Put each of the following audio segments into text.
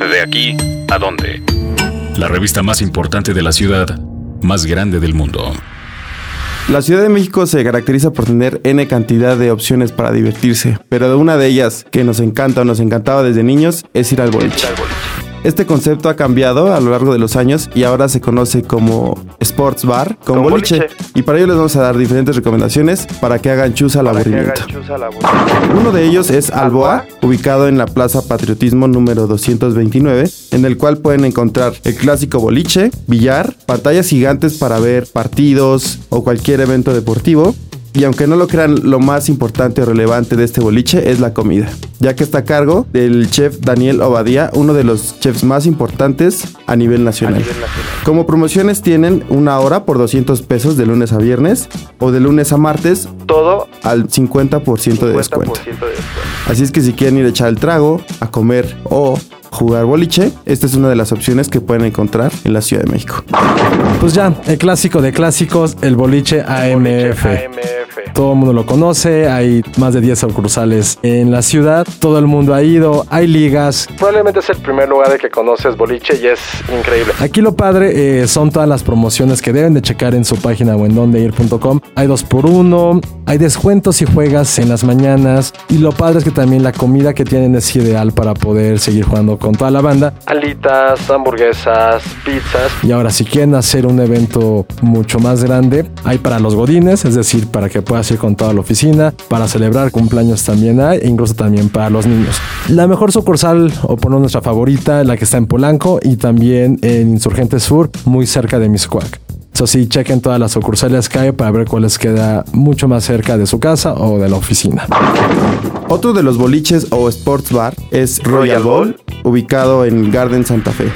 De aquí a dónde. La revista más importante de la ciudad, más grande del mundo. La Ciudad de México se caracteriza por tener N cantidad de opciones para divertirse, pero de una de ellas que nos encanta o nos encantaba desde niños es ir al boliche. Este concepto ha cambiado a lo largo de los años y ahora se conoce como Sports Bar con Con boliche. boliche. Y para ello les vamos a dar diferentes recomendaciones para que hagan chus al Para que aburrimiento. hagan chus al aburrimiento. Uno de ellos es Alboa, ubicado en la Plaza Patriotismo número 229, en el cual pueden encontrar el clásico boliche, billar, pantallas gigantes para ver partidos o cualquier evento deportivo. Y aunque no lo crean, lo más importante o relevante de este boliche es la comida, ya que está a cargo del chef Daniel Obadía, uno de los chefs más importantes a nivel nacional. Como promociones tienen una hora por 200 pesos de lunes a viernes o de lunes a martes Todo al 50%, de 50% descuento. de descuento. Así es que si quieren ir a echar el trago, a comer o jugar boliche, esta es una de las opciones que pueden encontrar en la Ciudad de México. Pues ya, el clásico de clásicos, el boliche AMF. AMF. Todo el mundo lo conoce, hay más de 10 sucursales en la ciudad, todo el mundo ha ido, hay ligas. Probablemente es el primer lugar de que conoces boliche y es increíble. Aquí lo padre eh, son todas las promociones que deben de checar en su página o en dondeir.com. Hay dos por uno, hay descuentos si juegas en las mañanas y lo padre es que también la comida que tienen es ideal para poder seguir jugando con toda la banda. Alitas, hamburguesas, pizzas. Y ahora si quieren hacer un evento mucho más grande, hay para los godines, es decir, para que puedas ir con toda la oficina, para celebrar cumpleaños también hay, e incluso también para los niños. La mejor sucursal, o por no nuestra favorita, la que está en Polanco y también en Insurgente Sur, muy cerca de Miscuac. Eso sí, chequen todas las sucursales que hay para ver cuál les queda mucho más cerca de su casa o de la oficina. Otro de los boliches o sports bar es Royal Bowl, ubicado en Garden Santa Fe.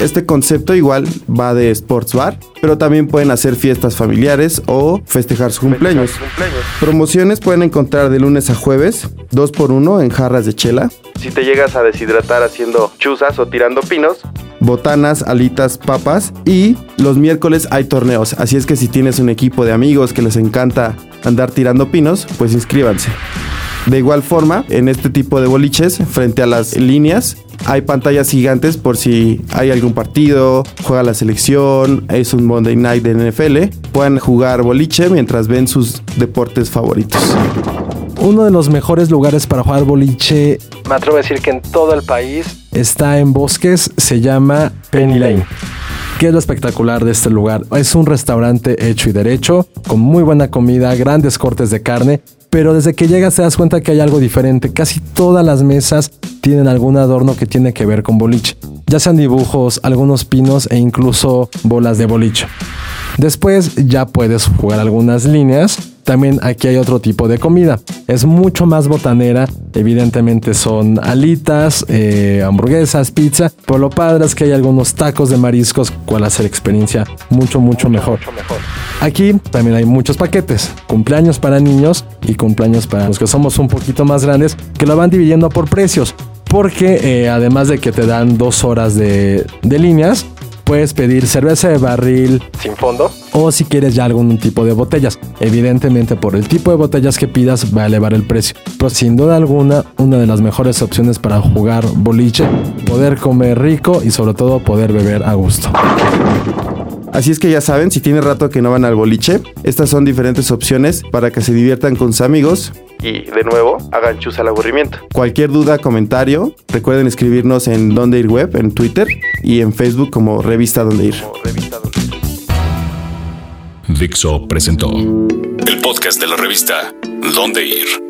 Este concepto igual va de sports bar, pero también pueden hacer fiestas familiares o festejar su cumpleaños. Cumpleaños. Promociones pueden encontrar de lunes a jueves, 2 por 1 en jarras de chela, Si te llegas a deshidratar haciendo chuzas o tirando pinos, botanas, alitas, papas y los miércoles hay torneos. Así es que si tienes un equipo de amigos que les encanta andar tirando pinos, pues inscríbanse. De igual forma, en este tipo de boliches, frente a las líneas, hay pantallas gigantes por si hay algún partido, juega la selección, es un Monday Night de NFL, puedan jugar boliche mientras ven sus deportes favoritos. Uno de los mejores lugares para jugar boliche, me atrevo a decir que en todo el país, está en Bosques, se llama Penny Lane. ¿Qué es lo espectacular de este lugar? Es un restaurante hecho y derecho, con muy buena comida, grandes cortes de carne, pero desde que llegas te das cuenta que hay algo diferente. Casi todas las mesas tienen algún adorno que tiene que ver con boliche, ya sean dibujos, algunos pinos e incluso bolas de boliche. Después ya puedes jugar algunas líneas. También aquí hay otro tipo de comida. Es mucho más botanera. Evidentemente son alitas, eh, hamburguesas, pizza. Pero lo padre es que hay algunos tacos de mariscos, cual hace la experiencia mucho, mucho mejor. mucho mejor. Aquí también hay muchos paquetes. Cumpleaños para niños y cumpleaños para los que somos un poquito más grandes, que lo van dividiendo por precios. Porque eh, además de que te dan dos horas de, de líneas, puedes pedir cerveza de barril Sin fondo. o si quieres ya algún tipo de botellas. Evidentemente por el tipo de botellas que pidas va a elevar el precio. Pero sin duda alguna, una de las mejores opciones para jugar boliche, poder comer rico y sobre todo poder beber a gusto. Así es que ya saben, si tiene rato que no van al boliche, estas son diferentes opciones para que se diviertan con sus amigos. Y de nuevo, hagan chus al aburrimiento. Cualquier duda, comentario, recuerden escribirnos en Donde Ir Web, en Twitter y en Facebook como Revista Donde Ir. Como revista Donde Ir. Dixo presentó el podcast de la revista Dónde Ir.